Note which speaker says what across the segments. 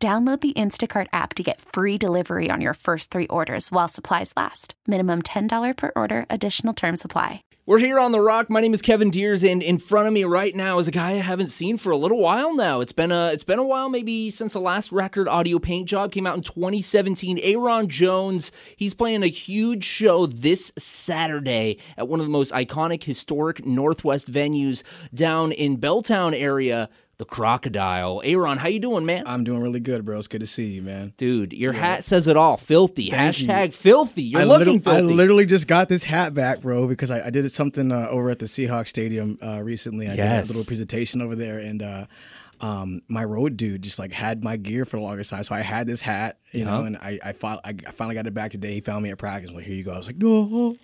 Speaker 1: Download the Instacart app to get free delivery on your first three orders while supplies last. Minimum $10 per order, additional term supply.
Speaker 2: We're here on The Rock. My name is Kevin Deers, and in front of me right now is a guy I haven't seen for a little while now. It's been a it's been a while, maybe since the last record audio paint job came out in 2017. Ayron Jones, he's playing a huge show this Saturday at one of the most iconic, historic Northwest venues down in Belltown area the crocodile. Ayron, how you doing, man?
Speaker 3: I'm doing really good, bro. It's good to see you, man.
Speaker 2: Dude, your yeah. hat says it all. Filthy.
Speaker 3: Thank
Speaker 2: Hashtag
Speaker 3: you.
Speaker 2: filthy. You're
Speaker 3: I
Speaker 2: looking filthy.
Speaker 3: I literally just got this hat back, bro, because I, I did something uh, over at the Seahawks Stadium uh, recently. I
Speaker 2: yes.
Speaker 3: did a little presentation over there, and uh, um, my road dude just like had my gear for the longest time. So I had this hat, you know, and I I, fought, I, finally got it back today. He found me at practice. Like, here you go. I was like, no.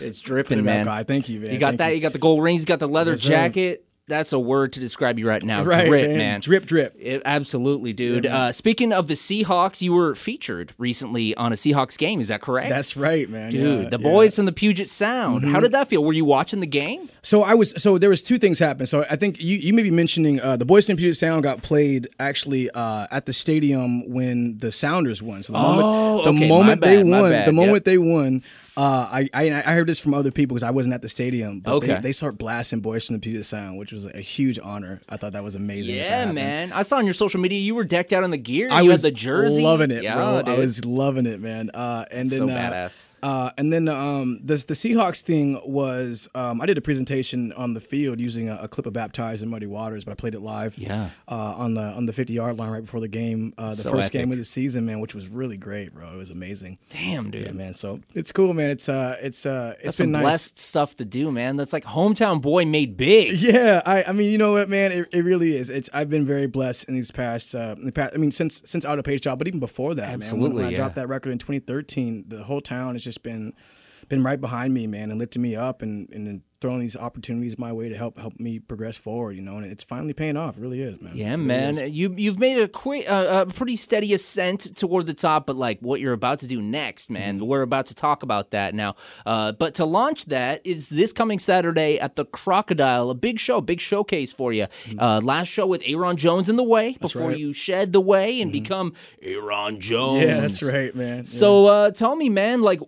Speaker 2: It's dripping, man.
Speaker 3: Back, Thank you, man.
Speaker 2: You got
Speaker 3: Thank
Speaker 2: that. You.
Speaker 3: You.
Speaker 2: got the gold rings. You got the leather
Speaker 3: Yes,
Speaker 2: jacket. That's a word to describe you right now.
Speaker 3: Right,
Speaker 2: drip,
Speaker 3: man.
Speaker 2: man.
Speaker 3: Drip, drip.
Speaker 2: It- absolutely, dude.
Speaker 3: Yeah,
Speaker 2: uh, speaking of the Seahawks, you were featured recently on a Seahawks game. Is that correct?
Speaker 3: That's right, man.
Speaker 2: Dude,
Speaker 3: Yeah,
Speaker 2: the
Speaker 3: yeah. Mm-hmm.
Speaker 2: boys from the Puget Sound. How did that feel? Were you watching the game?
Speaker 3: So I was so there was two things happened. So I think you, you may be mentioning uh, the Boys from Puget Sound got played actually uh, at the stadium when the Sounders won. So the
Speaker 2: Oh,
Speaker 3: moment the
Speaker 2: okay,
Speaker 3: moment they
Speaker 2: bad, my
Speaker 3: won, the moment
Speaker 2: yep.
Speaker 3: they won, uh, I, I I heard this from other people because I wasn't at the stadium. But
Speaker 2: Okay.
Speaker 3: they, they start blasting Boys from the Puget Sound, which was a huge honor. I thought that was amazing.
Speaker 2: Yeah, man. I saw on your social media you were decked out in the gear.
Speaker 3: I
Speaker 2: you
Speaker 3: was
Speaker 2: had the jersey.
Speaker 3: loving it,
Speaker 2: yeah,
Speaker 3: bro. I was loving it, man. Uh, and then
Speaker 2: so
Speaker 3: uh,
Speaker 2: badass.
Speaker 3: Uh, and then um, the the Seahawks thing was um, I did a presentation on the field using a, a clip of "Baptized in Muddy Waters," but I played it live.
Speaker 2: Yeah.
Speaker 3: Uh, on the on the 50 yard line right before the game, uh, the
Speaker 2: So
Speaker 3: first
Speaker 2: epic.
Speaker 3: game of the season, man, which was really great, bro. It was amazing.
Speaker 2: Damn, dude.
Speaker 3: Yeah, man. So it's cool, man. It's uh, it's uh, it's
Speaker 2: That's
Speaker 3: been nice.
Speaker 2: blessed stuff to do, man. That's like hometown boy made big.
Speaker 3: Yeah, I, I mean, you know what, man, it, it really is. It's I've been very blessed in these past, uh, in the past. I mean, since since Audio Paint Job, but even before that, man. When,
Speaker 2: Absolutely,
Speaker 3: when I
Speaker 2: yeah.
Speaker 3: dropped that record in 2013, the whole town is just been been right behind me, man, and lifting me up and and throwing these opportunities my way to help help me progress forward. You know, and it's finally paying off. It really is, man.
Speaker 2: Yeah,
Speaker 3: really
Speaker 2: man.
Speaker 3: is.
Speaker 2: You you've made a quick, uh, a pretty steady ascent toward the top, but like what you're about to do next, man.
Speaker 3: Mm-hmm.
Speaker 2: We're about to talk about that now. Uh, but to launch that is this coming Saturday at the Crocodile, a big show, big showcase for you. Uh, last show with Ayron Jones in the way before
Speaker 3: Mm-hmm. right. Mm-hmm.
Speaker 2: you shed the way and become Ayron Jones.
Speaker 3: Yeah, that's right, man. Yeah.
Speaker 2: So uh, tell me, man, like.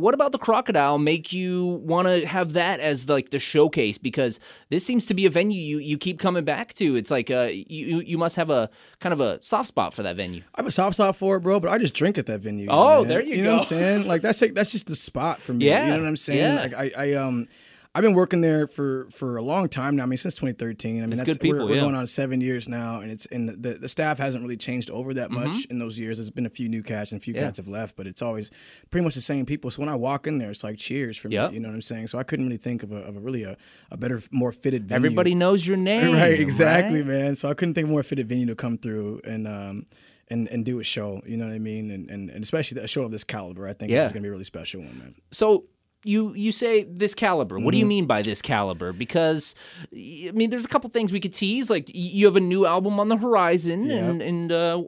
Speaker 2: What about the crocodile make you want to have that as like the showcase? Because this seems to be a venue you, you keep coming back to. It's like uh, you you must have a kind of a soft spot for that venue.
Speaker 3: I have a soft spot for it, bro, but I just drink at that venue.
Speaker 2: Oh,
Speaker 3: man.
Speaker 2: there you
Speaker 3: You know what. I'm saying? Like that's like, that's just the spot for me.
Speaker 2: Yeah,
Speaker 3: You know what I'm saying?
Speaker 2: yeah.
Speaker 3: Like I, I um I've been working there for for a long time now. I mean, since 2013. I mean,
Speaker 2: It's
Speaker 3: that's
Speaker 2: good people,
Speaker 3: we're, we're
Speaker 2: yeah.
Speaker 3: going on seven years now, and it's and the, the staff hasn't really changed over that much
Speaker 2: Mm-hmm.
Speaker 3: in those years. There's been a few new cats and a few
Speaker 2: Yeah.
Speaker 3: cats have left, but it's always pretty much the same people. So when I walk in there, it's like cheers for me. You know what I'm saying? So I couldn't really think of a, of a really a, a better, more fitted venue.
Speaker 2: Everybody knows your name,
Speaker 3: Right, exactly,
Speaker 2: right?
Speaker 3: man. So I couldn't think of a more fitted venue to come through and um and, and do a show. You know what I mean? And and, and especially a show of this caliber. I think
Speaker 2: Yeah.
Speaker 3: this is gonna be a really special one, man.
Speaker 2: So you you say this caliber. What do
Speaker 3: Mm-hmm.
Speaker 2: you mean by this caliber? Because I mean, there's a couple things we could tease. Like you have a new album on the horizon, and and uh,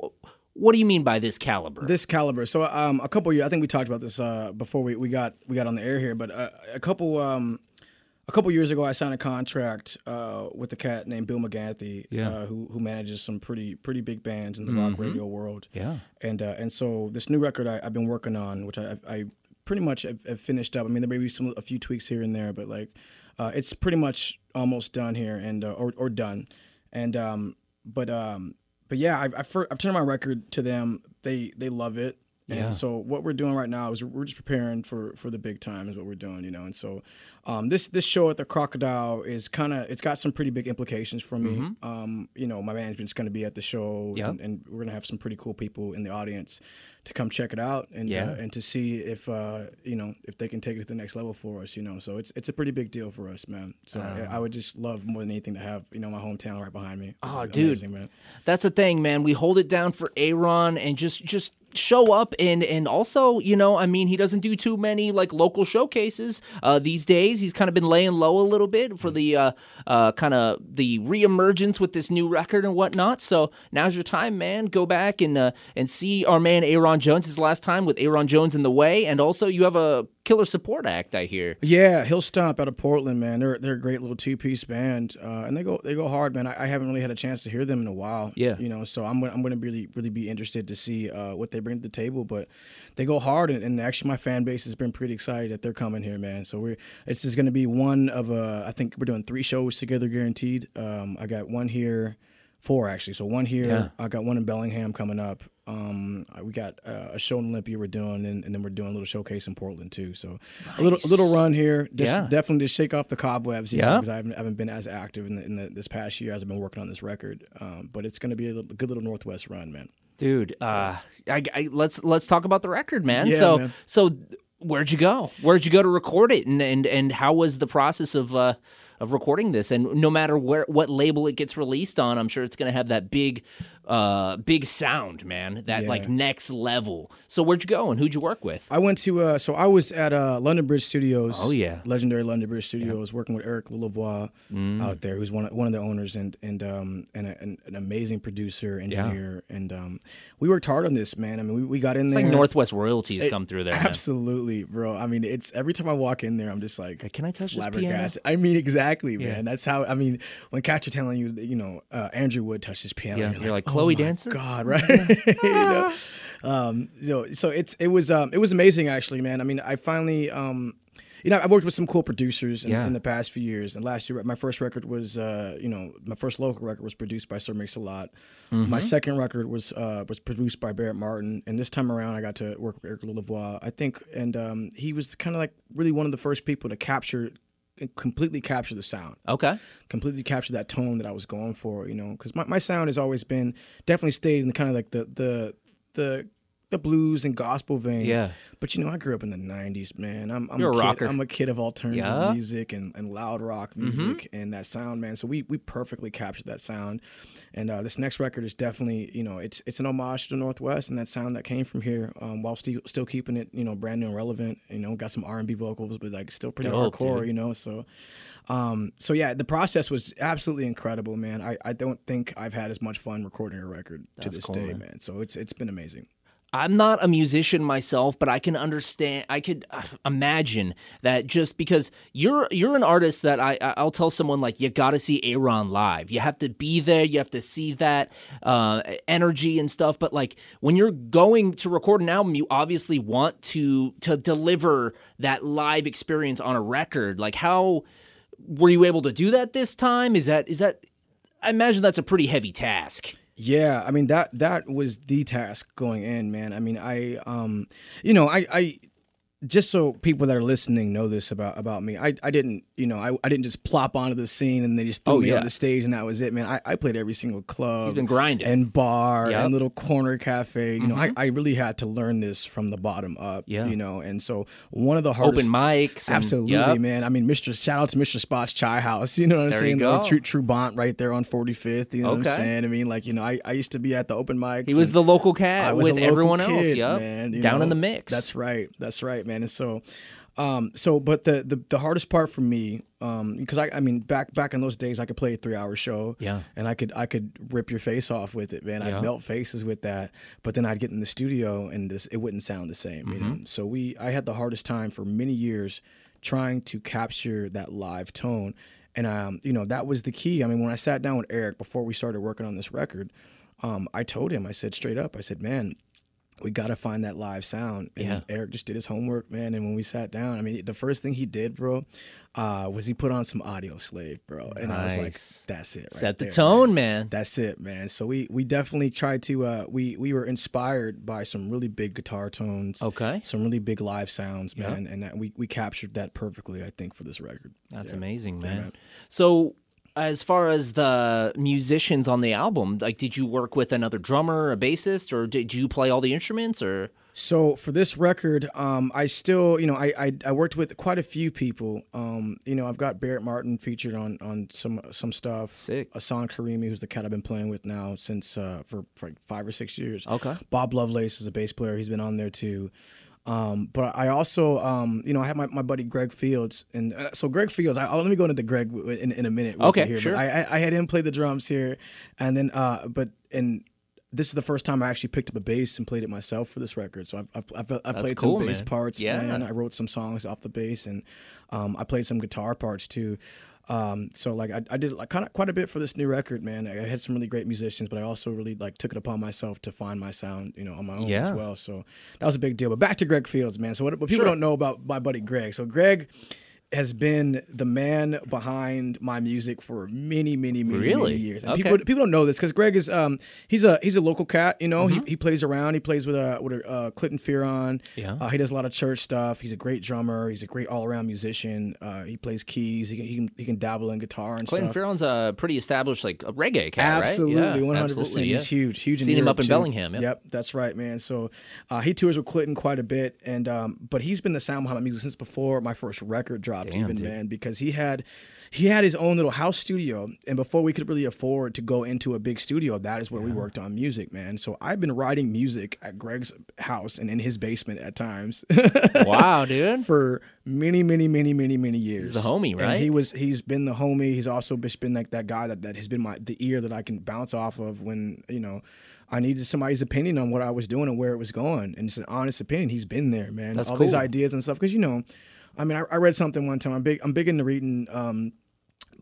Speaker 2: what do you mean by this caliber?
Speaker 3: This caliber. So um a couple years I think we talked about this uh before we, we got we got on the air here, but uh, a couple um a couple years ago, I signed a contract uh, with a cat named Bill McGathy,
Speaker 2: Yeah.
Speaker 3: uh, who who manages some pretty pretty big bands in the rock radio world.
Speaker 2: Yeah.
Speaker 3: and uh, and so this new record I, I've been working on, which I, I pretty much have, have finished up. I mean, there may be some a few tweaks here and there, but like uh, it's pretty much almost done here, and uh, or or done, and um, but um, but yeah, I've I've, I've turned my record to them. They they love it. And
Speaker 2: Yeah.
Speaker 3: so what we're doing right now is we're just preparing for for the big time is what we're doing, you know. And so um, this this show at the Crocodile is kind of it's got some pretty big implications for me. Um, you know, my management's going to be at the show,
Speaker 2: Yep.
Speaker 3: and, and we're going to have some pretty cool people in the audience to come check it out and
Speaker 2: Yeah.
Speaker 3: uh, and to see if uh, you know if they can take it to the next level for us. You know, so it's it's a pretty big deal for us, man. So I, I would just love more than anything to have you know my hometown right behind me.
Speaker 2: Oh, dude.
Speaker 3: amazing, man.
Speaker 2: That's the thing, man. We hold it down for Aaron and just just show up and and also, you know, I mean, he doesn't do too many like local showcases uh, these days. He's kind of been laying low a little bit for the uh, uh, kind of the reemergence with this new record and whatnot. So now's your time, man. Go back and uh, and see our man Ayron Jones his last time with Ayron Jones in the way, and also you have a killer support act. I hear.
Speaker 3: Yeah, Hill Stomp out of Portland, man. They're they're a great little two piece band, uh, and they go they go hard, man. I, I haven't really had a chance to hear them in a while.
Speaker 2: Yeah.
Speaker 3: you know, so I'm gonna- I'm going to really really be interested to see uh, what they bring to the table. But they go hard, and, and actually my fan base has been pretty excited that they're coming here, man. So we're it's just going to be one of uh, I think we're doing three shows together, guaranteed. Um, I got one here. Four actually, so one here.
Speaker 2: Yeah.
Speaker 3: I got one in Bellingham coming up. Um, we got uh, a show in Olympia we're doing, and, and then we're doing a little showcase in Portland too. So a little a little run here, just
Speaker 2: Yeah.
Speaker 3: definitely to shake off the cobwebs.
Speaker 2: Yeah.
Speaker 3: because I haven't, haven't been as active in, the, in the, this past year as I've been working on this record. Um, but it's going to be a, little, good little Northwest run, man.
Speaker 2: Dude, uh, I, I, let's let's talk about the record, man.
Speaker 3: Yeah,
Speaker 2: so
Speaker 3: man.
Speaker 2: so where'd you go? Where'd you go to record it, and and and how was the process of uh, of recording this? And no matter where what label it gets released on, I'm sure it's gonna have that big, uh, big sound, man. That like next level. So where'd you go, and who'd you work with?
Speaker 3: I went to uh, so I was at uh, London Bridge Studios.
Speaker 2: Oh, yeah.
Speaker 3: legendary London Bridge Studios, working with Eric Lilavois out there, who's one of, one of the owners and and um and a, an, an amazing producer, engineer, and um we worked hard on this, man. I mean, we, we got in
Speaker 2: It's
Speaker 3: there.
Speaker 2: like Northwest royalties come through there. man.
Speaker 3: Absolutely, bro. I mean, it's every time I walk in there, I'm just like,
Speaker 2: Can I touch this piano?
Speaker 3: flabbergasted. I mean, exactly, man. That's how. I mean, when Catch telling you, you know, uh, Andrew Wood touched his piano.
Speaker 2: Yeah,
Speaker 3: you're,
Speaker 2: you're like,
Speaker 3: "Oh
Speaker 2: Chloe
Speaker 3: my
Speaker 2: Dancer?"
Speaker 3: God, right? you know, um, you know, so it's it was um, it was amazing actually, man. I mean, I finally. Um, you know, I've worked with some cool producers in,
Speaker 2: Yeah.
Speaker 3: in the past few years. And last year, my first record was, uh, you know, my first local record was produced by Sir Mix a Lot.
Speaker 2: Mm-hmm.
Speaker 3: My second record was uh, was produced by Barrett Martin. And this time around, I got to work with Eric Lilavois. I think, and um, he was kind of like really one of the first people to capture, completely capture the sound
Speaker 2: Okay.
Speaker 3: completely capture that tone that I was going for, you know, because my, my sound has always been definitely stayed in the kind of like the the the the blues and gospel vein.
Speaker 2: Yeah.
Speaker 3: But you know, I grew up in the '90s, man. I'm, I'm
Speaker 2: You're a
Speaker 3: kid,
Speaker 2: rocker.
Speaker 3: I'm a kid of alternative
Speaker 2: Yeah. Mm-hmm.
Speaker 3: music and, and loud rock music and that sound, man. So we we perfectly captured that sound. And uh, this next record is definitely, you know, it's it's an homage to the Northwest and that sound that came from here, um, while still still keeping it, you know, brand new and relevant. You know, got some R&B vocals, but like still pretty
Speaker 2: Dope,
Speaker 3: hardcore,
Speaker 2: dude.
Speaker 3: you know. So, um, so yeah, the process was absolutely incredible, man. I, I don't think I've had as much fun recording a record to this
Speaker 2: cool,
Speaker 3: day,
Speaker 2: man.
Speaker 3: man. So it's it's been amazing.
Speaker 2: I'm not a musician myself, but I can understand. I could uh, imagine that just because you're you're an artist that I I'll tell someone like you got to see Ayron live. You have to be there. You have to see that uh, energy and stuff. But like when you're going to record an album, you obviously want to to deliver that live experience on a record. Like how were you able to do that this time? Is that is that? I imagine that's a pretty heavy task.
Speaker 3: Yeah, I mean that that was the task going in, man. I mean, I um, you know, I I just so people that are listening know this about about me. I I didn't, you know, I, I didn't just plop onto the scene and they just threw
Speaker 2: Oh,
Speaker 3: me
Speaker 2: yeah.
Speaker 3: on the stage and that was it, man. I, I played every single club.
Speaker 2: He's been grinding.
Speaker 3: and bar
Speaker 2: Yep.
Speaker 3: and little corner cafe. You know, I, mm-hmm. I really had to learn this from the bottom up.
Speaker 2: Yeah.
Speaker 3: You know, and so one of the hardest
Speaker 2: Open mics. and-
Speaker 3: Absolutely,
Speaker 2: Yep.
Speaker 3: man. I mean, Mr. Shout out to Mr. Spot's Chai House. You know what I'm
Speaker 2: There
Speaker 3: saying? The. True Trubant right there on 45th. You know what I'm saying? I mean, like you know, I, I used to be at the open mics.
Speaker 2: He was the local cat
Speaker 3: I was a
Speaker 2: with
Speaker 3: local
Speaker 2: everyone else.
Speaker 3: kid,
Speaker 2: Yep.
Speaker 3: man, you
Speaker 2: Down in the mix.
Speaker 3: That's right. That's right, man. And so, um, so but the the, the hardest part for me, um, because I I mean back back in those days I could play a three hour show.
Speaker 2: Yeah.
Speaker 3: And I could I could rip your face off with it, man.
Speaker 2: Yeah.
Speaker 3: I'd melt faces with that. But then I'd get in the studio and this it wouldn't sound the same, you know.
Speaker 2: Mm-hmm.
Speaker 3: So we I had the hardest time for many years trying to capture that live tone. And um, you know, that was the key. I mean, when I sat down with Eric before we started working on this record, um, I told him, I said straight up, I said, man, we got to find that live sound. And
Speaker 2: Yeah.
Speaker 3: Eric just did his homework, man. And when we sat down, I mean, the first thing he did, bro, uh, was he put on some Audioslave, bro. And I was like,
Speaker 2: Nice.
Speaker 3: that's it. Right
Speaker 2: Set the
Speaker 3: there,
Speaker 2: tone, man.
Speaker 3: That's it, man. So we we definitely tried to uh we we were inspired by some really big guitar tones.
Speaker 2: Okay.
Speaker 3: Some really big live sounds,
Speaker 2: Yeah.
Speaker 3: man, and that, we we captured that perfectly, I think, for this record.
Speaker 2: That's
Speaker 3: Yeah.
Speaker 2: amazing, man.
Speaker 3: man.
Speaker 2: So, as far as the musicians on the album, like, did you work with another drummer, a bassist, or did you play all the instruments? Or
Speaker 3: So for this record, um, I still, you know, I, I I worked with quite a few people. Um, you know, I've got Barrett Martin featured on on some some stuff.
Speaker 2: Sick.
Speaker 3: Asan Karimi, who's the cat I've been playing with now since uh, for for like five or six years.
Speaker 2: Okay.
Speaker 3: Bob Lovelace is a bass player. He's been on there too. Um, but I also, um, you know, I have my, my buddy Greg Fields, and uh, so Greg Fields. I, I'll, let me go into the Greg in, in a minute.
Speaker 2: Okay,
Speaker 3: here,
Speaker 2: sure.
Speaker 3: I, I I had him play the drums here, and then uh, but and this is the first time I actually picked up a bass and played it myself for this record. So I've I've, I've, I've played
Speaker 2: cool,
Speaker 3: some bass
Speaker 2: man.
Speaker 3: parts,
Speaker 2: Yeah.
Speaker 3: man. I wrote some songs off the bass, and um, I played some guitar parts too. Um, so like I, I did like kind of quite a bit for this new record, man. I had some really great musicians, but I also really like took it upon myself to find my sound, you know, on my own as well. So that was a big deal. But back to Greg Fields, man. So what, what people
Speaker 2: Sure.
Speaker 3: don't know about my buddy Greg. So Greg has been the man behind my music for many, many, many,
Speaker 2: Really?
Speaker 3: many years. And
Speaker 2: Okay.
Speaker 3: people people don't know this because Greg is um he's a he's a local cat. You know,
Speaker 2: Mm-hmm.
Speaker 3: he, he plays around. He plays with uh with uh, Clinton Fearon.
Speaker 2: Yeah.
Speaker 3: Uh, he does a lot of church stuff. He's a great drummer. He's a great all around musician. Uh, he plays keys. He can, he can he can dabble in guitar and stuff.
Speaker 2: Clinton
Speaker 3: stuff.
Speaker 2: Fearon's a pretty established like a reggae cat, right?
Speaker 3: Absolutely, one hundred percent. He's huge, huge. in
Speaker 2: Seen him
Speaker 3: Europe,
Speaker 2: up in
Speaker 3: too.
Speaker 2: Bellingham, yep.
Speaker 3: Yep, that's right, man. So uh, he tours with Clinton quite a bit, and um, but he's been the sound behind my music since before my first record dropped,
Speaker 2: Damn,
Speaker 3: even
Speaker 2: dude.
Speaker 3: man, because he had he had his own little house studio, and before we could really afford to go into a big studio, that is where we worked on music, man. So I've been writing music at Greg's house and in his basement at times.
Speaker 2: Wow, dude.
Speaker 3: for many, many, many, many, many years.
Speaker 2: the homie,
Speaker 3: And
Speaker 2: right?
Speaker 3: he was. He's been the homie. He's also just been like that guy that, that has been my the ear that I can bounce off of when you know. I needed somebody's opinion on what I was doing and where it was going, and it's an honest opinion. He's been there, man.
Speaker 2: That's
Speaker 3: All these ideas and stuff, because you know, I mean, I, I read something one time. I'm big. I'm big into reading um,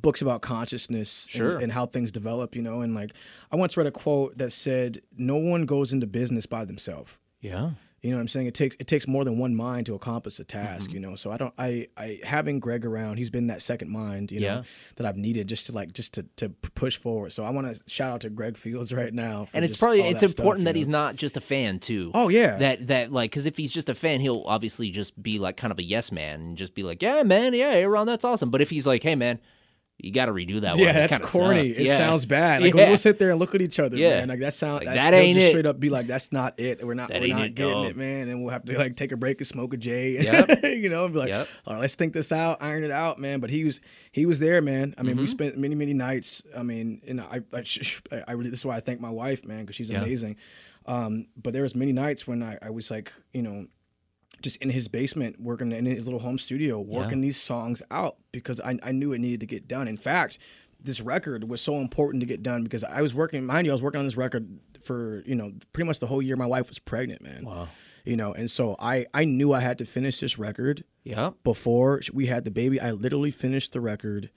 Speaker 3: books about consciousness and- and, how things develop. You know, and like I once read a quote that said, "No one goes into business by themselves."
Speaker 2: Yeah.
Speaker 3: You know what I'm saying? It takes it takes more than one mind to accomplish a task,
Speaker 2: Mm-hmm.
Speaker 3: you know. So I don't I I having Greg around, he's been that second mind, you
Speaker 2: Yeah.
Speaker 3: know, that I've needed just to like just to to push forward. So I want to shout out to Greg Fields right now. for
Speaker 2: And it's probably it's
Speaker 3: that stuff,
Speaker 2: important
Speaker 3: you
Speaker 2: that
Speaker 3: know?
Speaker 2: he's not just a fan too.
Speaker 3: Oh yeah.
Speaker 2: That that like because if he's just a fan, he'll obviously just be like kind of a yes man and just be like, yeah, man, yeah, Ayron, that's awesome. But if he's like, hey, man, you got to redo that one.
Speaker 3: yeah,
Speaker 2: It
Speaker 3: that's corny.
Speaker 2: sucks.
Speaker 3: It
Speaker 2: Yeah.
Speaker 3: sounds bad. Like
Speaker 2: Yeah.
Speaker 3: we'll sit there and look at each other,
Speaker 2: Yeah.
Speaker 3: man. Like that sound.
Speaker 2: Like,
Speaker 3: that's,
Speaker 2: that ain't
Speaker 3: just
Speaker 2: it.
Speaker 3: straight up be like, that's not it. We're not.
Speaker 2: That
Speaker 3: we're not
Speaker 2: it,
Speaker 3: getting
Speaker 2: dog.
Speaker 3: it, man. And we'll have to like take a break and smoke a J.
Speaker 2: Yep.
Speaker 3: you know, and be like,
Speaker 2: Yep.
Speaker 3: all right, let's think this out, iron it out, man. But he was he was there, man. I mean,
Speaker 2: Mm-hmm.
Speaker 3: we spent many many nights. I mean, and I I, I really this is why I thank my wife, man, because she's amazing. Um, but there was many nights when I, I was like, you know, just in his basement working in his little home studio working these songs out because I, I knew it needed to get done in fact this record was so important to get done because i was working mind you i was working on this record for you know pretty much the whole year my wife was pregnant man
Speaker 2: Wow.
Speaker 3: you know and so i i knew i had to finish this record
Speaker 2: Yeah.
Speaker 3: before we had the baby i literally finished the record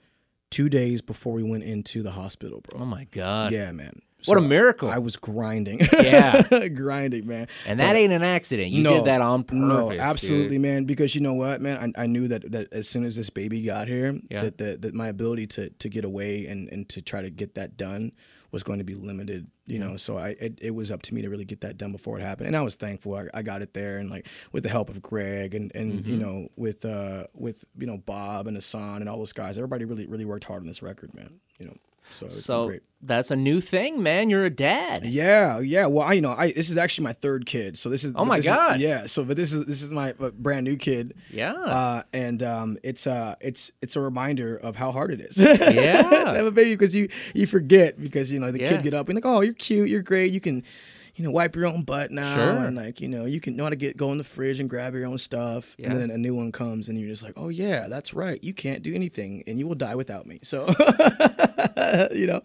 Speaker 3: two days before we went into the hospital bro
Speaker 2: Oh my god.
Speaker 3: yeah man
Speaker 2: What a miracle.
Speaker 3: i was grinding
Speaker 2: Yeah.
Speaker 3: grinding man
Speaker 2: And that ain't an accident. You did that on purpose.
Speaker 3: no,
Speaker 2: dude.
Speaker 3: absolutely, man. Because you know what, man, I, I knew that, that as soon as this baby got here,
Speaker 2: Yeah.
Speaker 3: that, that that my ability to to get away and, and to try to get that done was going to be limited. You know, so I it, it was up to me to really get that done before it happened, and I was thankful I, I got it there, and like with the help of Greg and and
Speaker 2: Mm-hmm.
Speaker 3: you know with uh with you know Bob and Hassan and all those guys, everybody really really worked hard on this record, man. You know, so
Speaker 2: So that's a new thing, man. You're a dad.
Speaker 3: Yeah, yeah. Well, I you know, I this is actually my third kid, so this is
Speaker 2: Oh my
Speaker 3: this is-
Speaker 2: God.
Speaker 3: yeah. So, but this is this is my uh, brand new kid.
Speaker 2: Yeah.
Speaker 3: Uh, and um, it's uh, it's it's a reminder of how hard it is.
Speaker 2: Yeah.
Speaker 3: to have a baby because you you forget because you know the
Speaker 2: Yeah.
Speaker 3: kid get up and like oh you're cute you're great you can you know wipe your own butt now
Speaker 2: Sure.
Speaker 3: and like you know you can know how to get go in the fridge and grab your own stuff
Speaker 2: Yeah.
Speaker 3: and then a new one comes and you're just like oh yeah that's right you can't do anything and you will die without me so you know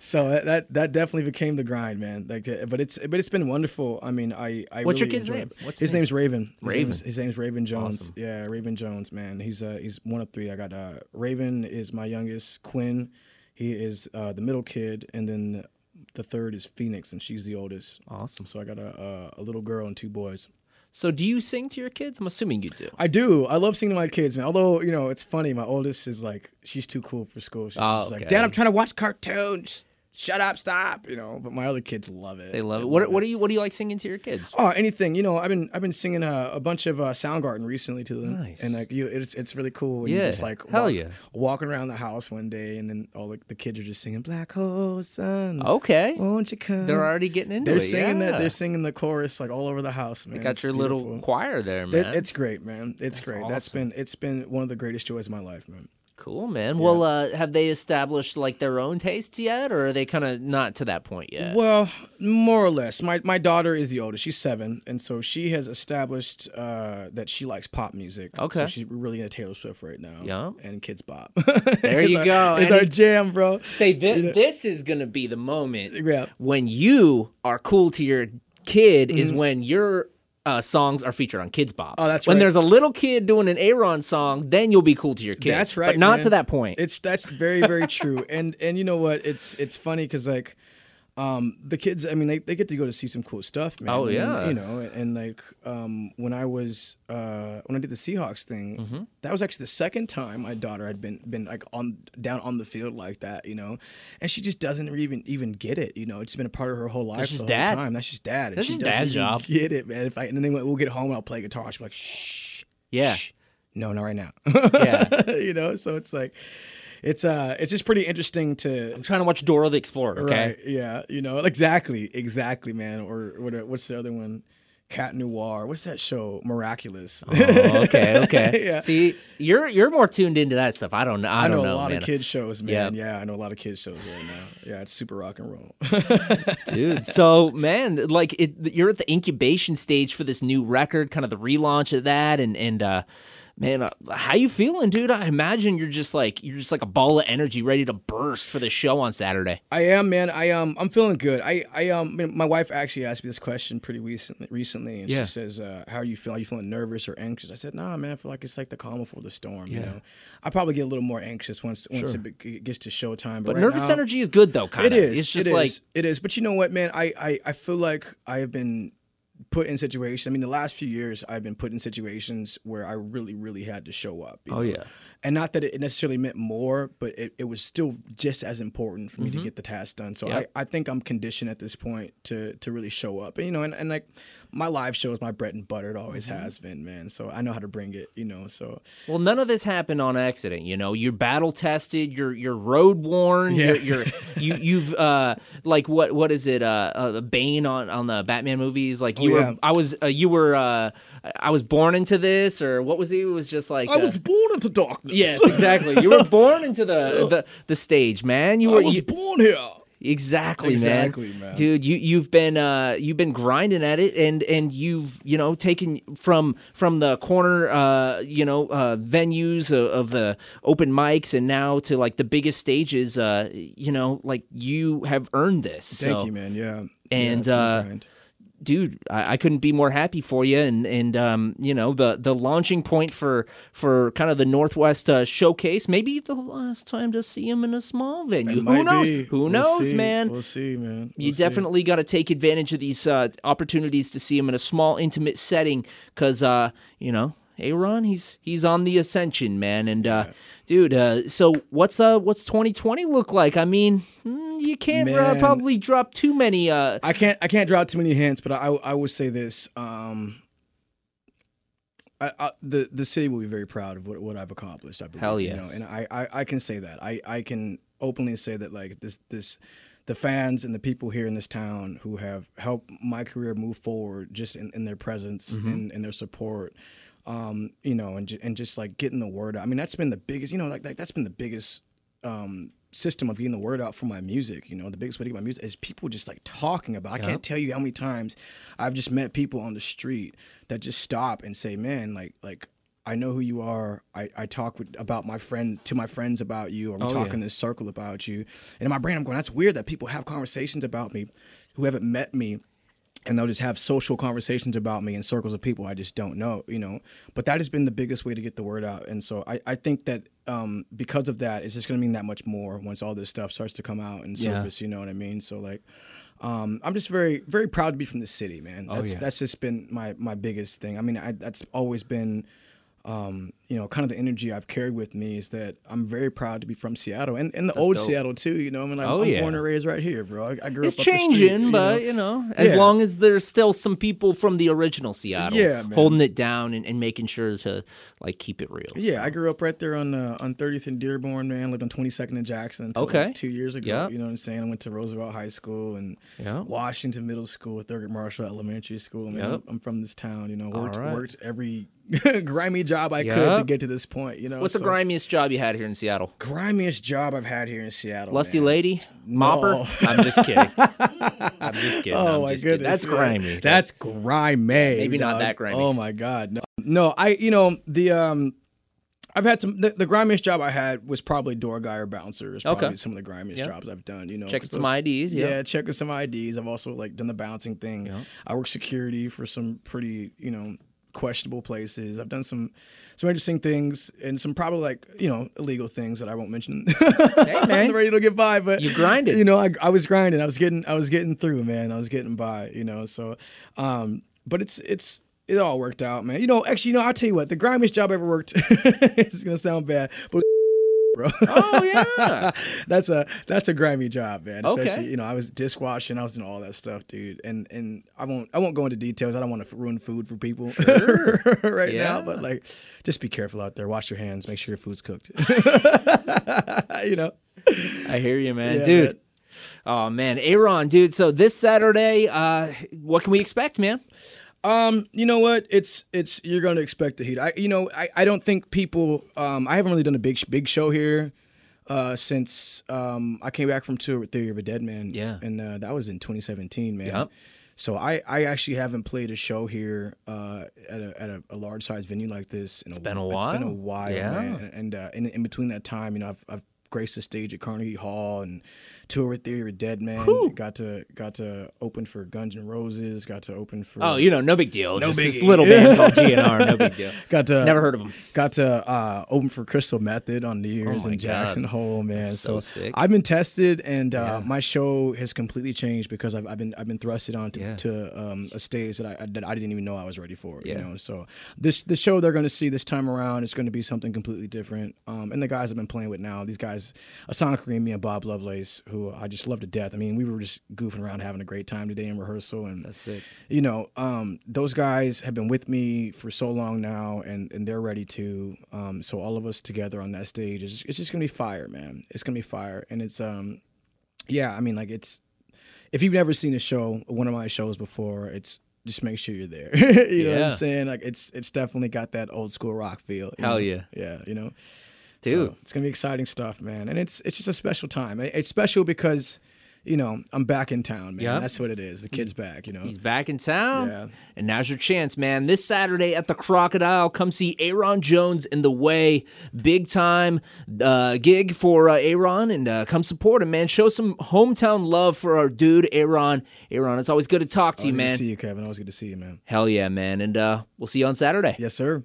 Speaker 3: so that that definitely became the grind man like uh, but it's but it's been wonderful I mean I I
Speaker 2: What's your kid's name? What's
Speaker 3: his
Speaker 2: his name?
Speaker 3: name's Raven his
Speaker 2: Raven.
Speaker 3: name's, his name's Raven Jones
Speaker 2: Awesome.
Speaker 3: yeah Raven Jones man he's uh he's one of three I got uh Raven is my youngest Quinn he is uh, the middle kid, and then the third is Phoenix, and she's the oldest.
Speaker 2: Awesome.
Speaker 3: So I got a a, a little girl and two boys.
Speaker 2: So do you sing to your kids? I'm assuming you do.
Speaker 3: I do. I love singing to my kids, man. Although you know, it's funny. My oldest is like, she's too cool for school. She's
Speaker 2: Oh,
Speaker 3: just like. Dad, I'm trying to watch cartoons. Shut up, stop. You know. But my other kids love it.
Speaker 2: They love it. What, what do you what do you like singing to your kids?
Speaker 3: Oh, anything. You know, I've been I've been singing a, a bunch of uh, Soundgarden recently to them,
Speaker 2: Nice.
Speaker 3: and like you, it's it's really cool. When
Speaker 2: Yeah.
Speaker 3: you're just like
Speaker 2: Hell
Speaker 3: walk-
Speaker 2: yeah.
Speaker 3: walking around the house one day, and then all the, the kids are just singing "Black Hole Sun."
Speaker 2: Okay.
Speaker 3: won't you come?
Speaker 2: They're already getting into it.
Speaker 3: They're singing
Speaker 2: yeah.
Speaker 3: that. They're singing the chorus like all over the house, man.
Speaker 2: You Got
Speaker 3: It's
Speaker 2: your little choir there,
Speaker 3: It-
Speaker 2: man.
Speaker 3: it's great, man. It's great. That's been it's been one of the greatest joys of my life, man.
Speaker 2: Cool, man. Well, uh, have they established like their own tastes yet, or are they kind of not to that point yet?
Speaker 3: Well, more or less. My my daughter is the oldest. She's seven, and so she has established uh, that she likes pop music.
Speaker 2: Okay.
Speaker 3: So she's really into Taylor Swift right now.
Speaker 2: Yeah.
Speaker 3: And Kidz Bop.
Speaker 2: There you
Speaker 3: our-
Speaker 2: go.
Speaker 3: It's
Speaker 2: And
Speaker 3: our jam, bro.
Speaker 2: Say thi- this is gonna be the moment
Speaker 3: Yeah.
Speaker 2: when you are cool to your kid is
Speaker 3: Mm-hmm.
Speaker 2: when your uh, songs are featured on Kidz Bop.
Speaker 3: Oh, that's
Speaker 2: when
Speaker 3: right.
Speaker 2: there's a little kid doing an Ayron song, then you'll be cool to your kid.
Speaker 3: That's right.
Speaker 2: but not
Speaker 3: man.
Speaker 2: to that point.
Speaker 3: It's that's very very true. And and you know what? It's it's funny because like. Um, the kids, I mean, they, they get to go to see some cool stuff, man.
Speaker 2: Oh,
Speaker 3: And
Speaker 2: yeah.
Speaker 3: you know, and, and like um, when I was uh, when I did the Seahawks thing,
Speaker 2: Mm-hmm.
Speaker 3: that was actually the second time my daughter had been been like on down on the field like that, you know, and she just doesn't even even get it, you know. It's been a part of her whole life. That's just
Speaker 2: dad.
Speaker 3: time. That's just dad. And
Speaker 2: That's
Speaker 3: she doesn't
Speaker 2: dad's job.
Speaker 3: Get it, man. If I and then they went, we'll get home and I'll play guitar. She'll be like, shh,
Speaker 2: Yeah.
Speaker 3: shh. no, not right now.
Speaker 2: Yeah.
Speaker 3: you know, so it's like, it's uh, it's just pretty interesting to.
Speaker 2: I'm trying to watch Dora the Explorer. Okay.
Speaker 3: Right. Yeah. You know, exactly. Exactly, man. Or what? What's the other one? Cat Noir. What's that show? Miraculous.
Speaker 2: Oh, okay, okay.
Speaker 3: Yeah.
Speaker 2: See, you're you're more tuned into that stuff. I don't know. I,
Speaker 3: I know,
Speaker 2: don't
Speaker 3: a
Speaker 2: know,
Speaker 3: lot
Speaker 2: man.
Speaker 3: of kids shows, man.
Speaker 2: Yeah.
Speaker 3: Yeah. I know a lot of kids shows right now. Yeah, it's super rock and roll.
Speaker 2: dude. So, man, like it, you're at the incubation stage for this new record, kind of the relaunch of that, and and uh, man, uh, how you feeling, dude? I imagine you're just like you're just like a ball of energy, ready to burst for the show on Saturday.
Speaker 3: I am, man. I um, I'm feeling good. I, I um, my wife actually asked me this question pretty recently, recently, and
Speaker 2: Yeah.
Speaker 3: she says, uh, "How are you feeling? Are you feeling nervous or anxious?" I said, "Nah, man. I feel like it's like the calm before the storm. You know, I probably get a little more anxious once once it, it gets to showtime.
Speaker 2: But
Speaker 3: right
Speaker 2: nervous
Speaker 3: now-
Speaker 2: energy is good though, kind of.
Speaker 3: is.
Speaker 2: It's just
Speaker 3: it
Speaker 2: like
Speaker 3: is. It is. But you know what, man? I, I, I feel like I have been put in situations. I mean, the last few years, I've been put in situations where I really, really had to show up.
Speaker 2: Oh,
Speaker 3: know?
Speaker 2: yeah.
Speaker 3: And not that it necessarily meant more, but it, it was still just as important for me to get the task done. So
Speaker 2: Mm-hmm. Yep.
Speaker 3: I, I think I'm conditioned at this point to to really show up. And, you know, and, and like my live show is my bread and butter. It always
Speaker 2: Mm-hmm.
Speaker 3: has been, man. So I know how to bring it, you know. So
Speaker 2: Well, none of this happened on accident. You know, you're battle tested. You're you're road worn.
Speaker 3: Yeah.
Speaker 2: You're, you're you you've uh like what what is it uh, uh Bane on on the Batman movies? Like you
Speaker 3: Oh,
Speaker 2: were
Speaker 3: yeah.
Speaker 2: I was uh, you were uh I was born into this or what was it? It was just like I uh, was
Speaker 3: born into darkness.
Speaker 2: yes exactly. You were born into the the, the stage, man. You were you-
Speaker 3: born here.
Speaker 2: Exactly,
Speaker 3: Exactly,
Speaker 2: man.
Speaker 3: man.
Speaker 2: Dude, you you've been uh you've been grinding at it and and you've, you know, taken from from the corner uh you know, uh venues of, of the open mics and now to like the biggest stages uh you know, like you have earned this.
Speaker 3: Thank
Speaker 2: So,
Speaker 3: you, man. Yeah.
Speaker 2: And,
Speaker 3: yeah, it's been a
Speaker 2: uh. Dude, I, I couldn't be more happy for you and and um you know, the the launching point for for kind of the Northwest uh, showcase, maybe the last time to see him in a small venue. Who knows?
Speaker 3: be.
Speaker 2: Who
Speaker 3: We'll
Speaker 2: knows,
Speaker 3: see.
Speaker 2: man?
Speaker 3: We'll see, man.
Speaker 2: you
Speaker 3: We'll see.
Speaker 2: definitely got to take advantage of these uh, opportunities to see him in a small, intimate setting, because uh, you know, Ayron, he's he's on the ascension, man. And uh, dude, uh, so what's uh what's 2020 look like? I mean, mm, you can't uh, probably drop too many. Uh,
Speaker 3: I can't. I can't drop too many hints, but I I would say this. Um, I, I, the the city will be very proud of what, what I've accomplished. I believe,
Speaker 2: Hell
Speaker 3: You know, and I, I I can say that. I I can openly say that like this this. The fans and the people here in this town who have helped my career move forward, just in, in their presence
Speaker 2: Mm-hmm.
Speaker 3: and, and their support, um, you know, and and just like getting the word out. I mean, that's been the biggest, you know, like, like that's been the biggest um, system of getting the word out for my music. You know, the biggest way to get my music is people just like talking about. I can't tell you how many times I've just met people on the street that just stop and say, "Man, like, like." I know who you are. I, I talk with, about my friends to my friends about you, or we
Speaker 2: Oh,
Speaker 3: talk
Speaker 2: yeah.
Speaker 3: in this circle about you. And in my brain, I'm going, that's weird that people have conversations about me who haven't met me and they'll just have social conversations about me in circles of people I just don't know, you know. But that has been the biggest way to get the word out. And so I, I think that um, because of that, it's just gonna mean that much more once all this stuff starts to come out and
Speaker 2: Yeah.
Speaker 3: surface. You know what I mean? So like, um, I'm just very very proud to be from the city, man. That's
Speaker 2: Oh, yeah.
Speaker 3: that's just been my my biggest thing. I mean, I, that's always been. Um, you know, kind of the energy I've carried with me is that I'm very proud to be from Seattle and, and the old
Speaker 2: dope.
Speaker 3: Seattle too. You know, I mean, like,
Speaker 2: Oh,
Speaker 3: I'm
Speaker 2: yeah.
Speaker 3: born and raised right here, bro. I, I grew
Speaker 2: It's
Speaker 3: up up the street,
Speaker 2: changing,
Speaker 3: you
Speaker 2: but
Speaker 3: know?
Speaker 2: you know, as
Speaker 3: Yeah.
Speaker 2: long as there's still some people from the original Seattle
Speaker 3: Yeah, man.
Speaker 2: holding it down and, and making sure to like keep it real.
Speaker 3: Yeah, I grew up right there on uh, on 30th and Dearborn, man. Lived on 22nd and Jackson until like,
Speaker 2: Okay.
Speaker 3: two years ago.
Speaker 2: Yeah.
Speaker 3: You know what I'm saying? I went to Roosevelt High School and
Speaker 2: Yeah.
Speaker 3: Washington Middle School, Thurgood Marshall Elementary School. Man,
Speaker 2: Yep.
Speaker 3: I'm, I'm from this town. You know, worked
Speaker 2: right.
Speaker 3: worked every grimy job I could to get to this point. You know,
Speaker 2: What's the
Speaker 3: so-
Speaker 2: grimiest job you had here in Seattle?
Speaker 3: grimiest job I've had here in Seattle?
Speaker 2: Lusty
Speaker 3: man.
Speaker 2: lady? Mopper?
Speaker 3: No.
Speaker 2: I'm just kidding. I'm just kidding.
Speaker 3: Oh
Speaker 2: I'm
Speaker 3: my
Speaker 2: just kidding.
Speaker 3: goodness,
Speaker 2: That's
Speaker 3: man.
Speaker 2: grimy.
Speaker 3: That's grimy.
Speaker 2: Maybe not that grimy.
Speaker 3: Oh my god, no, no. I you know the um. I've had some. The, the grimiest job I had was probably door guy or bouncer. Is probably
Speaker 2: Okay.
Speaker 3: some of the grimiest
Speaker 2: Yeah.
Speaker 3: jobs I've done. You know,
Speaker 2: Checking
Speaker 3: 'cause
Speaker 2: some IDs. Yeah.
Speaker 3: Yeah, checking some IDs. I've also like done the bouncing thing.
Speaker 2: Yeah.
Speaker 3: I work security for some pretty, you know, questionable places. I've done some some interesting things and some probably like, you know, illegal things that I won't mention. Hey
Speaker 2: man.
Speaker 3: I'm ready to get by, but
Speaker 2: You grinded.
Speaker 3: You know, I, I was grinding. I was getting I was getting through, man. I was getting by, you know. So um but it's it's it all worked out, man. You know, actually, you know, I'll tell you what, the grimiest job I ever worked, it's gonna sound bad, but bro.
Speaker 2: Oh, yeah.
Speaker 3: that's a that's a grimy job, man.
Speaker 2: Okay.
Speaker 3: Especially, you know, I was dishwashing, I was doing all that stuff, dude. And and I won't I won't go into details. I don't want to ruin food for people right
Speaker 2: Yeah.
Speaker 3: now, but like just be careful out there. Wash your hands, make sure your food's cooked. you know.
Speaker 2: I hear you, man.
Speaker 3: Yeah,
Speaker 2: dude.
Speaker 3: man.
Speaker 2: Oh, man. Ayron, dude. So this Saturday, uh, what can we expect, man?
Speaker 3: Um, you know what? It's it's you're going to expect the heat. I you know I, I don't think people. Um, I haven't really done a big big show here. Uh, since um, I came back from tour with Theory of a Dead Man,
Speaker 2: Yeah.
Speaker 3: and uh, that was in 2017, man.
Speaker 2: Yep.
Speaker 3: So I, I actually haven't played a show here uh, at a at a, a large size venue like this. In it's
Speaker 2: been a
Speaker 3: It's been a
Speaker 2: while.
Speaker 3: while,
Speaker 2: Yeah.
Speaker 3: man. And uh, in, in between that time, you know, I've, I've graced the stage at Carnegie Hall and tour with Theory of Dead Man. Got to got to open for Guns N' Roses. Got to open for
Speaker 2: Oh, you know, no big deal.
Speaker 3: No
Speaker 2: Just this little band called GNR. No big deal.
Speaker 3: got to
Speaker 2: Never heard of them.
Speaker 3: Got to uh, open for Crystal Method on New Year's
Speaker 2: Oh
Speaker 3: in Jackson
Speaker 2: God.
Speaker 3: Hole, man.
Speaker 2: That's so sick.
Speaker 3: I've been tested, and uh,
Speaker 2: Yeah.
Speaker 3: my show has completely changed because I've, I've been I've been thrusted onto
Speaker 2: Yeah.
Speaker 3: to um, a stage that I that I didn't even know I was ready for.
Speaker 2: Yeah.
Speaker 3: You know, so this the show they're going to see this time around is going to be something completely different. Um, and the guys I've been playing with now, these guys, Asan Karimi and Bob Lovelace, who I just love to death. I mean, we were just goofing around having a great time today in rehearsal, and
Speaker 2: That's sick.
Speaker 3: you know, um, those guys have been with me for so long now, and, and they're ready to. Um, so all of us together on that stage is it's just gonna be fire, man. It's gonna be fire, and it's um, yeah. I mean, like it's if you've never seen a show, one of my shows before, it's just make sure you're there. you know what I'm saying? Like it's it's definitely got that old school rock feel.
Speaker 2: Hell
Speaker 3: know?
Speaker 2: yeah.
Speaker 3: yeah. You know,
Speaker 2: Dude.
Speaker 3: So it's gonna be exciting stuff, man. And it's it's just a special time. It's special because. You know, I'm back in town, man.
Speaker 2: Yeah.
Speaker 3: That's what it is. The kid's back, you know.
Speaker 2: He's back in town.
Speaker 3: Yeah.
Speaker 2: And now's your chance, man. This Saturday at the Crocodile, come see Ayron Jones in the way. Big time uh, gig for uh, Ayron and uh, come support him, man. Show some hometown love for our dude, Ayron. Ayron, it's always good to talk to you,
Speaker 3: Always good
Speaker 2: man.
Speaker 3: to see you, Kevin. Always good to see you, man.
Speaker 2: Hell yeah, man. And uh, we'll see you on Saturday.
Speaker 3: Yes, sir.